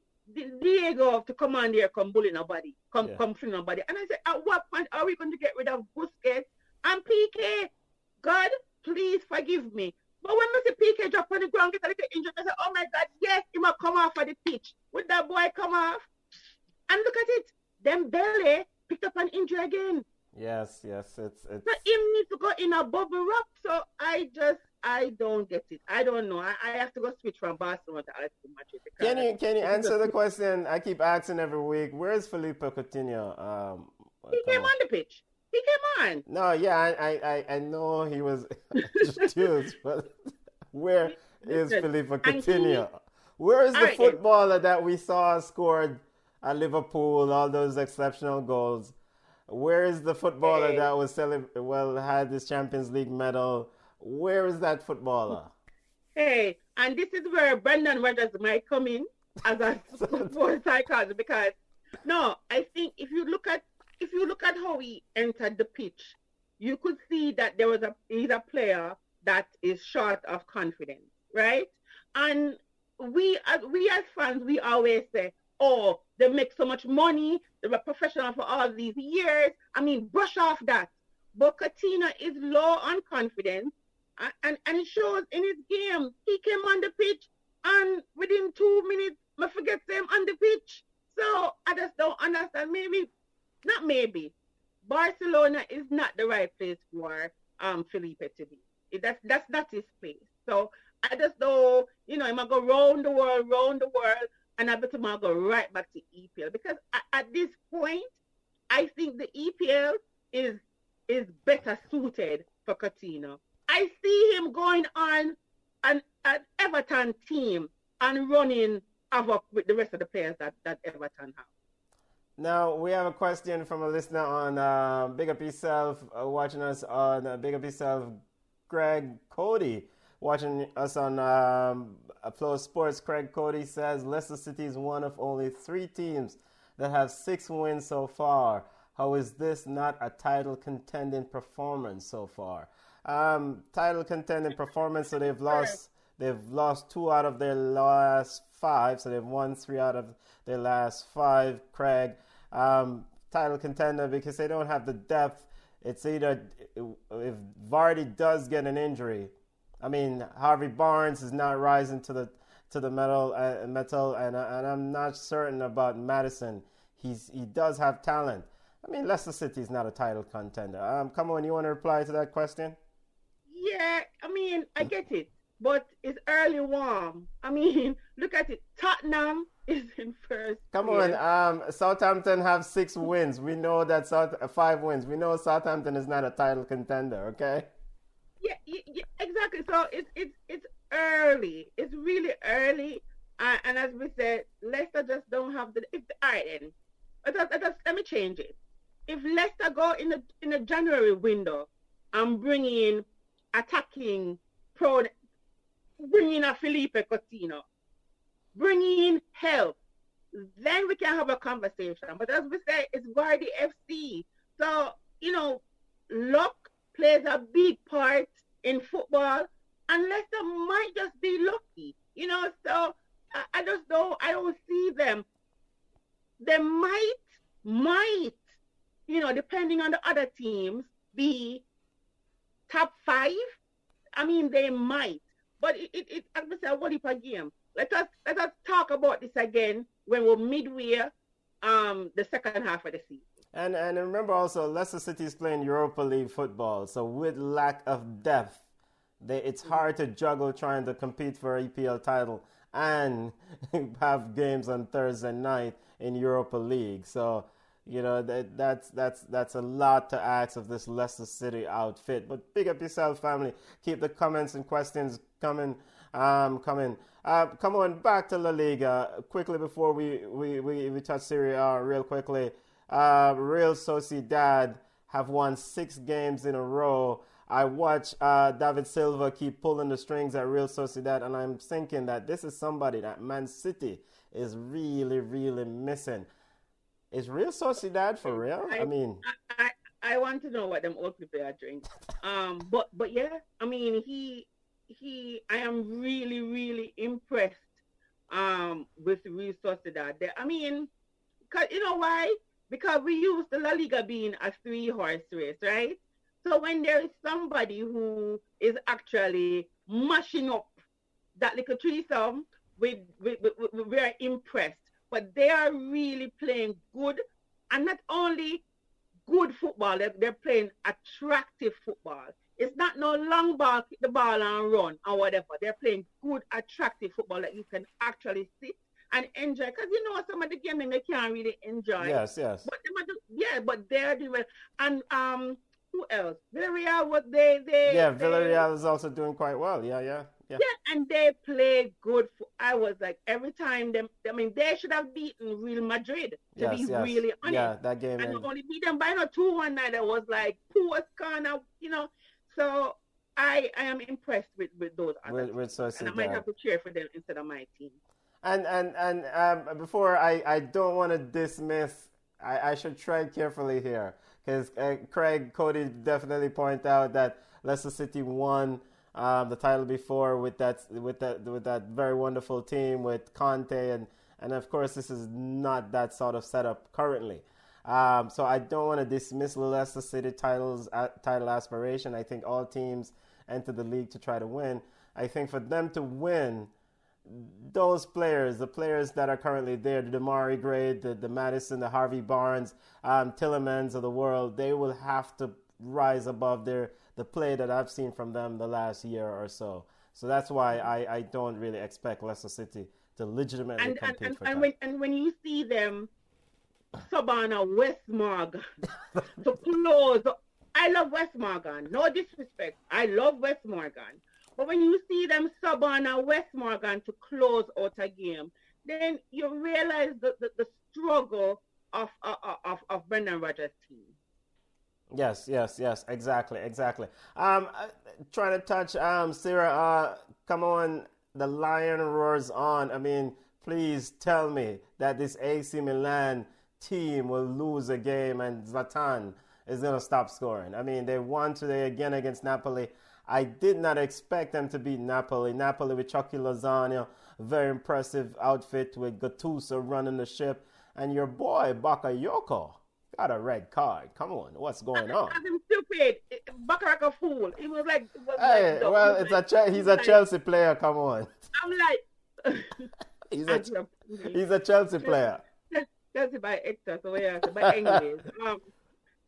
Diego to come on there, come bully nobody, come yeah. come free nobody. And I said, at what point are we going to get rid of Busquets and Piqué? God, please forgive me. But when Mr. Piqué drop on the ground, get a little injured, I said, oh my God, yes, he might come off of the pitch. Would that boy come off? And look at it. Then Belly picked up an injury again. Yes, yes, it's it's. So him needs to go in a bubble wrap. So I just I don't get it. I don't know. I, I have to go switch from Barcelona to Atletico Madrid. Can you can you answer the question I keep asking every week? Where's Philippe Coutinho? Um, he came on. the pitch. He came on. No, yeah, I I, I know he was [LAUGHS] just but [LAUGHS] where is Philippe Coutinho? Where is the right, footballer that we saw scored at Liverpool all those exceptional goals? Where is the footballer hey. that was well had this Champions League medal? Where is that footballer? Hey, and this is where Brendan Rodgers might come in as a [LAUGHS] football psychologist because no, I think if you look at if you look at how he entered the pitch, you could see that there was a he's a player that is short of confidence, right? And we as we as fans, we always say, oh, they make so much money, they were professional for all these years. I mean, brush off that. But Coutinho is low on confidence and, and it shows in his game. He came on the pitch and within two minutes, I forget him on the pitch. So I just don't understand. Maybe, not maybe, Barcelona is not the right place for um Felipe to be. That's that's not his place. So I just don't, you know, I'm gonna go round the world, round the world, and I bet him I'll go right back to EPL because at, at this point, I think the EPL is is better suited for Coutinho. I see him going on an, an Everton team and running havoc with the rest of the players that, that Everton have. Now, we have a question from a listener on uh, Big Up Yourself, uh, watching us on uh, Big Up Yourself, Greg Cody, watching us on um, Flow Sports. Craig Cody says Leicester City is one of only three teams that have six wins so far. How is this not a title contending performance so far? Um, title contending performance, so they've lost they've lost two out of their last five, so they've won three out of their last five. Craig, um, title contender because they don't have the depth. It's either if Vardy does get an injury, I mean Harvey Barnes is not rising to the to the metal uh, metal, and uh, and I'm not certain about Maddison. He's he does have talent. I mean Leicester City is not a title contender. Um, come on, you want to reply to that question? Yeah, I mean I get it, but it's early warm. I mean, [LAUGHS] look at it. Tottenham is [LAUGHS] in first. Come on, um, Southampton have six wins. We know that South uh, five wins. We know Southampton is not a title contender. Okay. Yeah, yeah, exactly. So it's it's it's early. It's really early. Uh, and as we said, Leicester just don't have the. If all right, then let us, let us let me change it. If Leicester go in the in the January window and bring in attacking pro, bring in a Philippe Coutinho, bringing help, then we can have a conversation. But as we say, it's Vardy FC. So, you know, luck plays a big part in football unless they might just be lucky, you know. So I, I just don't, I don't see them. They might, might, you know, depending on the other teams, be top five. I mean, they might, but it, it, it as I said, what if a game? Let us let us talk about this again when we're midway, um, the second half of the season. And and remember also, Leicester City is playing Europa League football, so with lack of depth, they, it's hard to juggle trying to compete for EPL title and [LAUGHS] have games on Thursday night in Europa League. So you know that that's that's that's a lot to ask of this Leicester City outfit. But big up yourself, family. Keep the comments and questions coming. Um, coming. Uh, come on back to La Liga quickly before we we we, we touch Serie A real quickly. Uh, Real Sociedad have won six games in a row. I watch uh, David Silva keep pulling the strings at Real Sociedad, and I'm thinking that this is somebody that Man City is really, really missing. Is Real Sociedad for real? I, I mean, I, I, I, want to know what them old people are drinking. Um, but but yeah, I mean, he he, I am really, really impressed um with Real Sociedad. There. I mean, cause you know why? Because we used the La Liga being a three horse race, right? So when there is somebody who is actually mashing up that little threesome, we, we, we, we are impressed. But they are really playing good, and not only good football, they're, they're playing attractive football. It's not no long ball, kick the ball and run or whatever. They're playing good, attractive football that you can actually sit and enjoy. Because you know some of the games they can't really enjoy. Yes, yes. But they yeah, but they're doing well. and um who else? Villarreal, what they they yeah, Villarreal is also doing quite well. Yeah, yeah, yeah. Yeah, and they play good. For, I was like every time them. I mean, they should have beaten Real Madrid to yes, be yes. really honest. Yeah, that game. And, only beat them by no two one night. That was like poor of you know. So I I am impressed with with those. With, with and I might have to cheer for them instead of my team. And and and um, before I I don't want to dismiss. I, I should tread carefully here because uh, Craig Cody definitely point out that Leicester City won um, the title before with that with that with that very wonderful team with Kanté and and of course this is not that sort of setup currently. Um, so I don't want to dismiss Leicester City titles uh, title aspiration. I think all teams enter the league to try to win. I think for them to win, those players, the players that are currently there, the Demarai Gray, the, the Maddison, the Harvey Barnes, um, Tielemans of the world, they will have to rise above their the play that I've seen from them the last year or so. So that's why I, I don't really expect Leicester City to legitimately and, compete and, and, for and when, and when you see them Sabana Wes Morgan [LAUGHS] to close, I love Wes Morgan. No disrespect, I love Wes Morgan. But when you see them sub on a Wes Morgan to close out a game, then you realize the, the, the struggle of, of, of, of Brendan Rodgers' team. Yes, yes, yes, exactly, exactly. Um, uh, trying to touch um, Serie A. Uh, come on, the lion roars on. I mean, please tell me that this AC Milan team will lose a game and Zlatan is going to stop scoring. I mean, they won today again against Napoli. I did not expect them to beat Napoli. Napoli with Chucky Lozano, very impressive outfit with Gattuso running the ship. And your boy, Bakayoko, got a red card. Come on, what's going on? I'm stupid. Bakayoko fool. He was like, was hey, like, well, it's like, a he's a Chelsea player. Come on. I'm like, [LAUGHS] he's a he's a Chelsea player. Chelsea by Hector, so yeah, by [LAUGHS] English. um,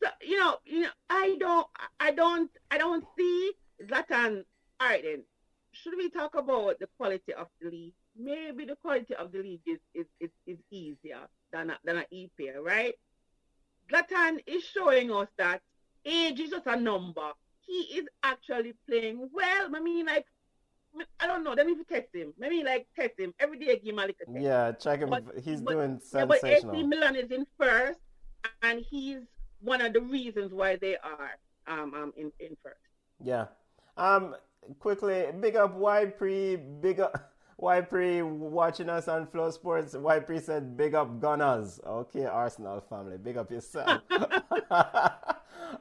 so you know, you know, I don't, I don't, I don't see Zlatan. All right, then, should we talk about the quality of the league? Maybe the quality of the league is is, is, is easier than a, than an EPL, right? Zlatan is showing us that age is just a number. He is actually playing well. I mean, like, I don't know. Let me test him. Maybe like test him every day. Give him a little test. Yeah, check him. But, he's but, doing sensational. Yeah, but AC Milan is in first, and he's one of the reasons why they are um, um in, in first. Yeah. Um quickly, big up Pre, big up Pre watching us on Flow Sports. Pre said big up Gunners. Okay, Arsenal family, big up yourself. [LAUGHS]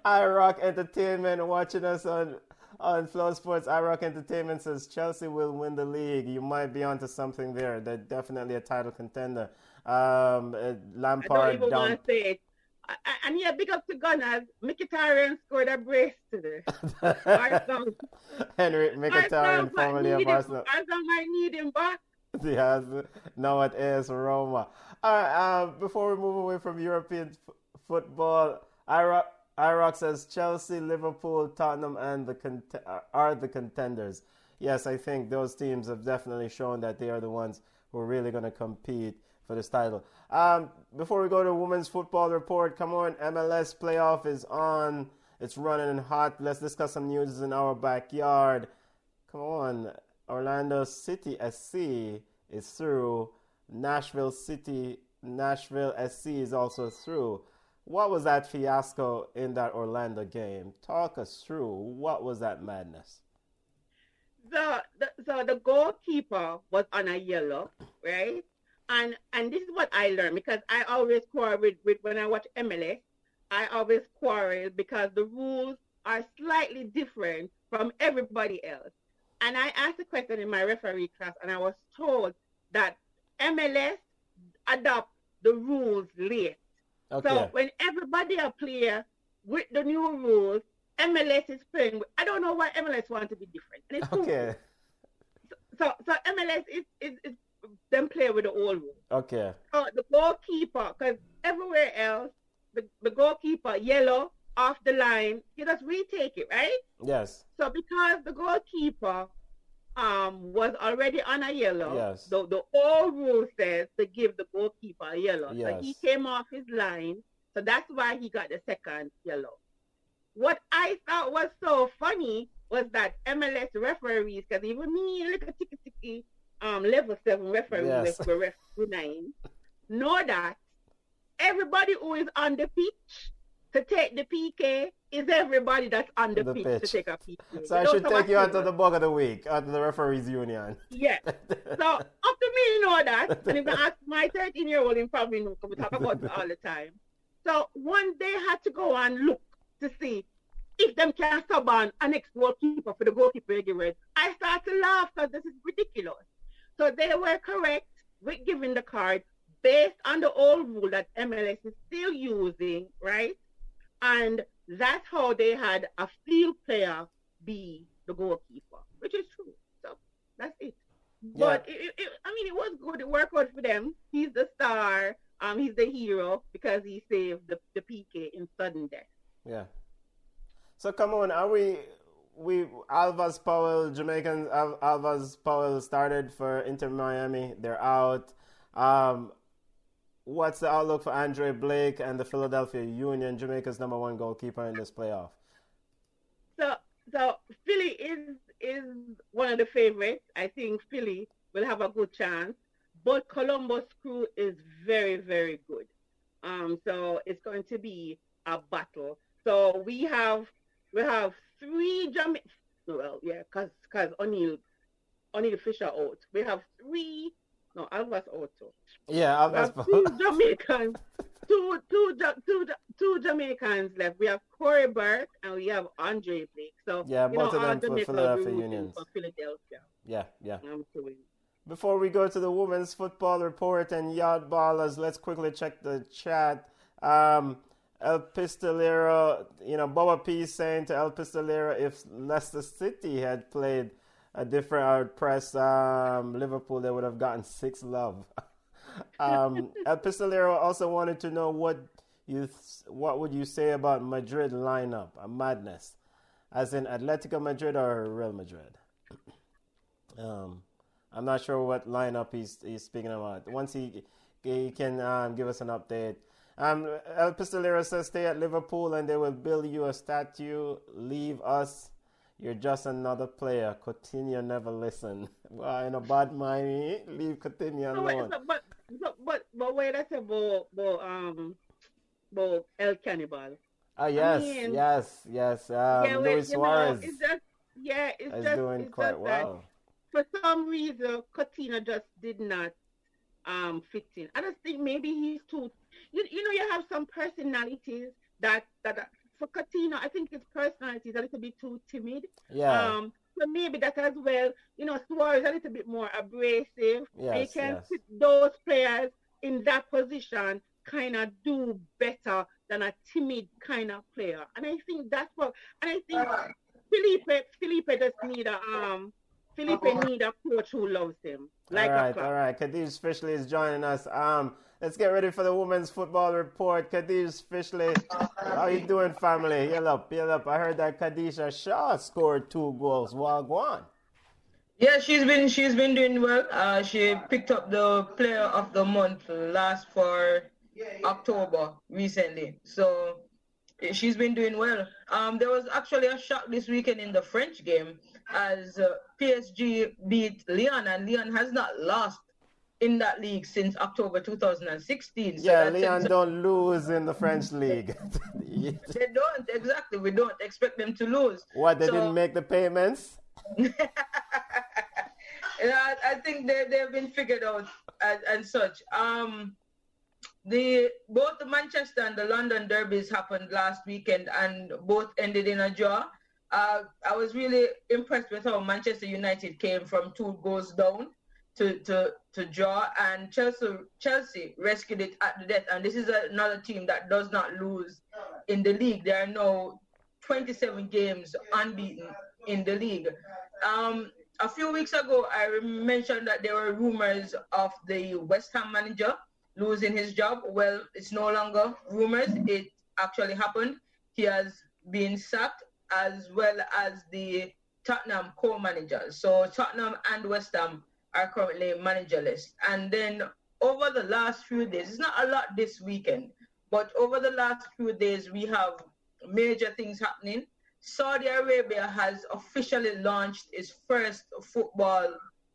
I Rock Entertainment watching us on on Flow Sports, I Rock Entertainment says Chelsea will win the league. You might be onto something there. They're definitely a title contender. Um, Lampard. I don't even want to say it and yeah, big up to Gunners. Mkhitaryan scored a brace today. Henrikh Mkhitaryan, formerly of Arsenal. Arsenal might need him back. [LAUGHS] He has now at AS Roma. All right, uh, before we move away from European f- football, Iraq, Iraq says Chelsea, Liverpool, Tottenham, and the cont- are the contenders. Yes, I think those teams have definitely shown that they are the ones who are really going to compete for this title. Um, before we go to women's football report, come on, MLS playoff is on. It's running hot. Let's discuss some news in our backyard. Come on, Orlando City SC is through. Nashville City, Nashville SC is also through. What was that fiasco in that Orlando game? Talk us through. What was that madness? The, the so the goalkeeper was on a yellow, right? And and this is what I learned because I always quarrel with, with when I watch MLS. I always quarrel because the rules are slightly different from everybody else. And I asked a question in my referee class, and I was told that MLS adopt the rules late. Okay. So when everybody are playing with the new rules, MLS is playing. With, I don't know why MLS want to be different. okay. So, so, so MLS is, is, is them play with the old rule. Okay. Uh, the goalkeeper, because everywhere else, the, the goalkeeper, yellow, off the line, he just retake it, right? Yes. So because the goalkeeper um was already on a yellow, yes. the, the old rule says to give the goalkeeper a yellow. Yes. So he came off his line. So that's why he got the second yellow. What I thought was so funny was that MLS referees, because even me, look at ticky ticky, um, level seven referee yes. with referee nine know that everybody who is on the pitch to take the PK is everybody that's on the, the pitch, pitch, to take a PK. [LAUGHS] So I should take you out to the bug of the week, out of the referees union. Yeah. [LAUGHS] so up to me, you know that. And if I [LAUGHS] ask my 13 year old, he probably know because we talk about it all the time. So one day I had to go and look to see if them can sub on an ex goalkeeper for the goalkeeper again. I start to laugh because this is ridiculous. So they were correct with giving the card based on the old rule that MLS is still using, right? And that's how they had a field player be the goalkeeper, which is true. So that's it. Yeah. But it, it, I mean, it was good. It worked out for them. He's the star. Um, he's the hero because he saved the, the PK in sudden death. Yeah. So come on, are we we Alvas Powell, Jamaican Al, Alvas Powell started for Inter Miami. They're out. Um, what's the outlook for Andre Blake and the Philadelphia Union, Jamaica's number one goalkeeper in this playoff? So, so Philly is is one of the favorites. I think Philly will have a good chance, but Columbus Crew is very very good. Um, so it's going to be a battle. So we have we have three Jamaican. Well, yeah, cause cause O'Neill Oniel Fisher out. We have three No, Alvas Otto. Yeah, Alvas. Two Jamaicans. two, two, two, two Jamaicans left. We have Corey Burke and we have Andre Blake. So yeah, both know, of them for Philadelphia Unions. For Philadelphia. Yeah, yeah. I'm Before we go to the women's football report and yacht ballers, let's quickly check the chat. Um, El Pistolero, you know, Boba P saying to El Pistolero if Leicester City had played a different, would press um, Liverpool, they would have gotten six love. [LAUGHS] um, El Pistolero also wanted to know what you what would you say about Madrid lineup, a madness, as in Atletico Madrid or Real Madrid. [CLEARS THROAT] um, I'm not sure what lineup he's he's speaking about. Once he he can um, give us an update. Um, El Pistolero says, "Stay at Liverpool, and they will build you a statue. Leave us." You're just another player. Coutinho never listen. [LAUGHS] Well, in a bad mind, leave Coutinho alone. No, but, but, but, but wait, I said about, about, um, about El Cannibal. Oh, yes, I mean, yes, yes. Um, yeah, Luis Suarez. Know, it's just, yeah, it's is just, doing it's quite just well. for some reason, Coutinho just did not um, fit in. I just think maybe he's too. You, you know, you have some personalities that that for Coutinho, I think his personality is a little bit too timid. Yeah. Um, so maybe that as well. You know, Suarez is a little bit more abrasive. Yes, they can yes. put those players in that position kind of do better than a timid kind of player. And I think that's what and I think Felipe Felipe just need a um Felipe need a coach who loves him. Like all right, all right. Khadij Fishley is joining us. Um Let's get ready for the women's football report. Khadij Fishley, how you doing, family? Yell up, yell up. I heard that Khadijah Shaw scored two goals. Wagwan. Yeah, she's been she's been doing well. Uh, she picked up the player of the month last for October recently. So she's been doing well. Um, there was actually a shock this weekend in the French game as uh, PSG beat Lyon, and Lyon has not lost in that league since October 2016. So yeah, Lyon don't lose in the French league. [LAUGHS] they don't, exactly. We don't expect them to lose. What, they so, didn't make the payments? [LAUGHS] I, I, think they, they've been figured out and, and such. Um, the both the Manchester and the London derbies happened last weekend and both ended in a draw. Uh, I was really impressed with how Manchester United came from two goals down to, to, to draw, and Chelsea Chelsea rescued it at the death. And this is another team that does not lose in the league. There are now 27 games unbeaten in the league. Um, a few weeks ago, I mentioned that there were rumors of the West Ham manager losing his job. Well, it's no longer rumors. It actually happened. He has been sacked as well as the Tottenham co-managers. So Tottenham and West Ham are currently managerless. And then over the last few days, it's not a lot this weekend, but over the last few days, we have major things happening. Saudi Arabia has officially launched its first football,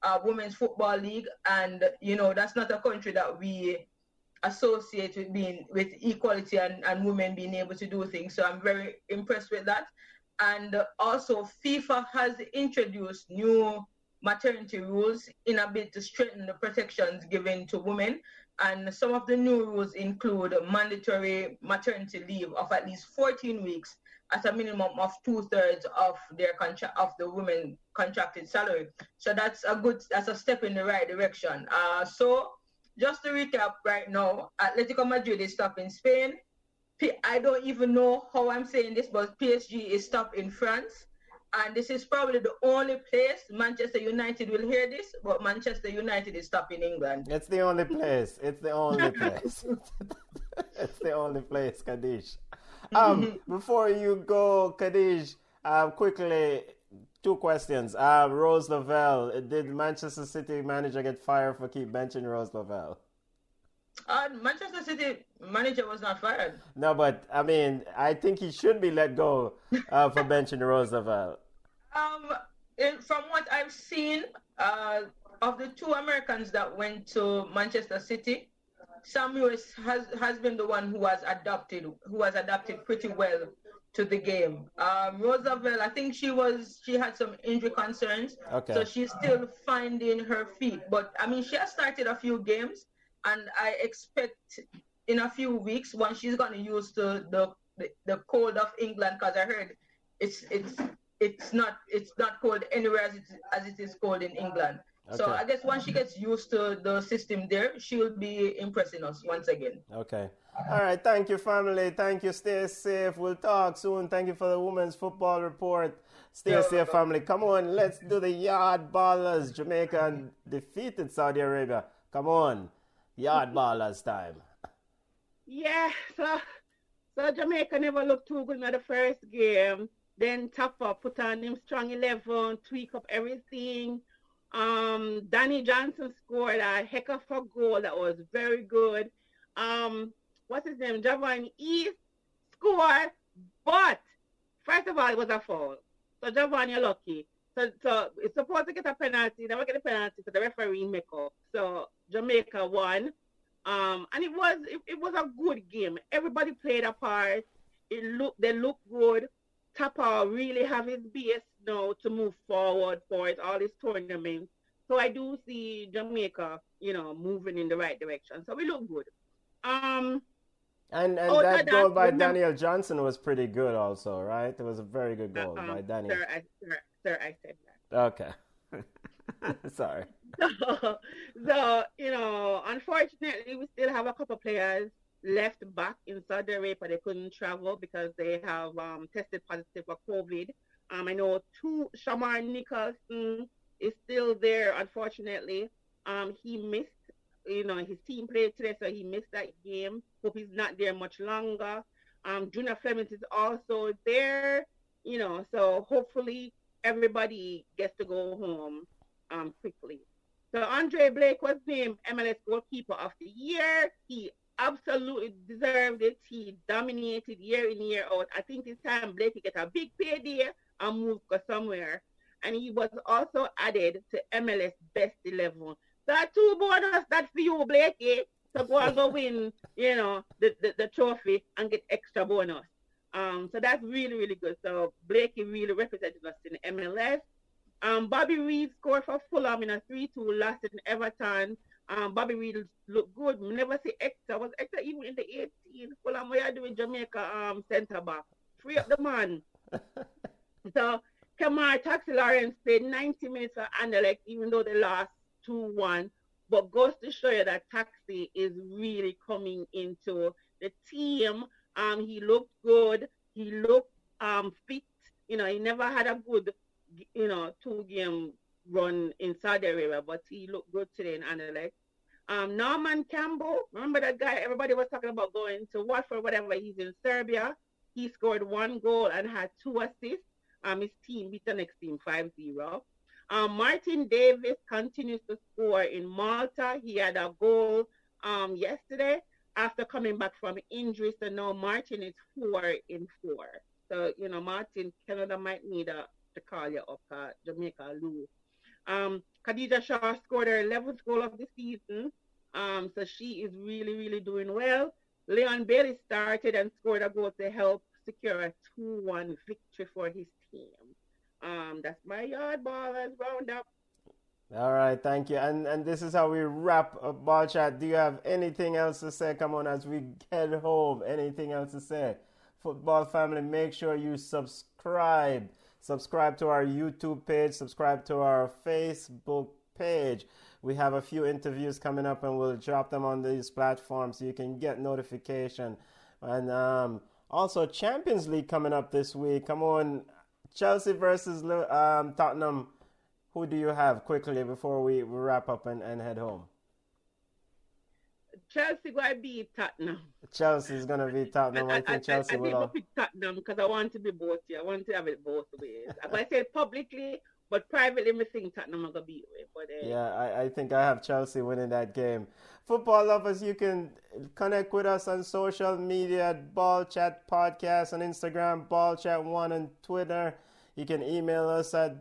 uh, women's football league, and you know that's not a country that we associate with being with equality and, and women being able to do things. So I'm very impressed with that. And also, FIFA has introduced new maternity rules in a bid to strengthen the protections given to women. And some of the new rules include mandatory maternity leave of at least 14 weeks at a minimum of two thirds of their contract of the women contracted salary. So that's a good that's a step in the right direction. Uh, so just to recap right now, Atletico Madrid is top in Spain. I don't even know how I'm saying this, but PSG is top in France and this is probably the only place Manchester United will hear this, but Manchester United is top in England. It's the only place. It's the only [LAUGHS] place. [LAUGHS] it's the only place, Khadij. Um, [LAUGHS] before you go, Khadij, uh, quickly, two questions. Uh, Rose Lavelle, did Manchester City manager get fired for keep benching Rose Lavelle? Uh, Manchester City manager was not fired. No, but I mean, I think he should be let go uh, for benching Rose Lavelle. Um, in, from what I've seen, uh, of the two Americans that went to Manchester City, Sam Mewis has, has been the one who has adopted who has adapted pretty well to the game. Um, Rose Lavelle, I think she was she had some injury concerns, Okay. so she's still finding her feet. But I mean, she has started a few games, and I expect in a few weeks when she's gonna use the the the, the cold of England, because I heard it's it's it's not it's not cold anywhere as it as it is cold in England. So I guess once she gets used to the system there, she will be impressing us once again. Okay. All right. Thank you, family. Thank you. Stay safe. We'll talk soon. Thank you for the women's football report. Stay You're safe, welcome. family. Come on. Let's do the yard ballers. Jamaica defeated Saudi Arabia. Come on. Yard ballers time. Yeah, so so Jamaica never looked too good in the first game. Then Tappa put on him strong eleven, tweak up everything. Um, Danny Johnson scored a heck of a goal that was very good. Um, what's his name? Javon East scored, but first of all, it was a foul. So Javon, you're lucky. So, so it's supposed to get a penalty. Never get a penalty, so the referee make up. So Jamaica won. Um, and it was it, it was a good game. Everybody played a part. It looked they looked good. Tappa really have his base now to move forward for it, all his tournaments. So I do see Jamaica, you know, moving in the right direction. So we look good. Um, And and Oh, that that- goal by remember- Daniel Johnson was pretty good, also, right? It was a very good goal um, by Daniel. sir, I, sir, sir, I said that. Okay. [LAUGHS] Sorry. [LAUGHS] so, so, [LAUGHS] unfortunately, we still have a couple players left back in Saudi Arabia. They couldn't travel because they have um, tested positive for COVID. Um, I know two, Shamar Nicholson is still there, unfortunately. Um, he missed, you know, his team played today, so he missed that game. Hope he's not there much longer. Um, Junior Clemens is also there, you know, so hopefully everybody gets to go home um, quickly. So Andre Blake was named MLS goalkeeper of the year. He absolutely deserved it. He dominated year in year out. I think this time Blake will get a big payday and move somewhere. And he was also added to MLS Best Eleven. That two bonus that for you, Blakey. So go and go win, you know, the, the, the trophy and get extra bonus. Um, so that's really, really good. So Blakey really represented us in MLS. Um, Bobby Reid scored for Fulham in a 3-2 loss in Everton. Um, Bobby Reid looked good. We never see Hector. Was Hector even in the 18? Fulham, what are doing Jamaica um, centre back? Free up the man. [LAUGHS] so Kemar Taxi Lawrence played 90 minutes for Anderlecht, even though they lost 2-1. But goes to show you that Taxi is really coming into the team. Um, he looked good. He looked um, fit. You know, he never had a good, you know, two-game run in Saudi Arabia, but he looked good today in Anderlecht. Um, Norman Campbell, remember that guy everybody was talking about going to Watford, whatever. He's in Serbia. He scored one goal and had two assists. Um, his team beat the next team 5-0. Um, Martin Davis continues to score in Malta. He had a goal um, yesterday after coming back from injury. So now Martin is four in four. So, you know, Martin, Canada might need a, to call you up, uh, Jamaica lose. Um, Khadija Shaw scored her 11th goal of the season. Um, so she is really, really doing well. Leon Bailey started and scored a goal to help secure a 2-1 victory for his team. Um, that's my yard ball ballers roundup. All right, thank you. And and this is how we wrap up ball chat. Do you have anything else to say? Come on, as we head home. Anything else to say? Football family, make sure you subscribe. Subscribe to our YouTube page. Subscribe to our Facebook page. We have a few interviews coming up, and we'll drop them on these platforms so you can get notification. And um, also Champions League coming up this week. Come on, Chelsea versus um, Tottenham. Who do you have quickly before we wrap up and, and head home? Chelsea going to beat Tottenham. Chelsea is going to beat Tottenham. I, think Chelsea I, I, will. I pick Tottenham because I want to be both. I want to have it both ways. I say publicly, but privately, I think Tottenham are going to beat me. But, uh, yeah, I, I think I have Chelsea winning that game. Football lovers, you can connect with us on social media at Ball Chat Podcast on Instagram, Ball Chat One on Twitter. You can email us at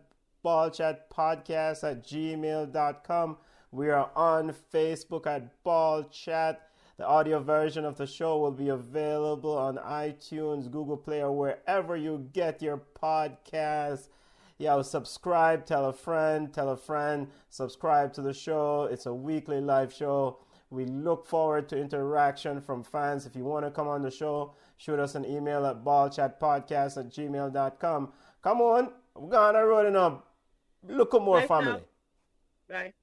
ballchatpodcast at gmail.com. We are on Facebook at Ball Chat. The audio version of the show will be available on iTunes, Google Play, or wherever you get your podcasts. Yeah, subscribe, tell a friend, tell a friend, subscribe to the show. It's a weekly live show. We look forward to interaction from fans. If you want to come on the show, shoot us an email at ballchatpodcast at gmail.com. Come on, we're going to road up. Look at more family. Bye.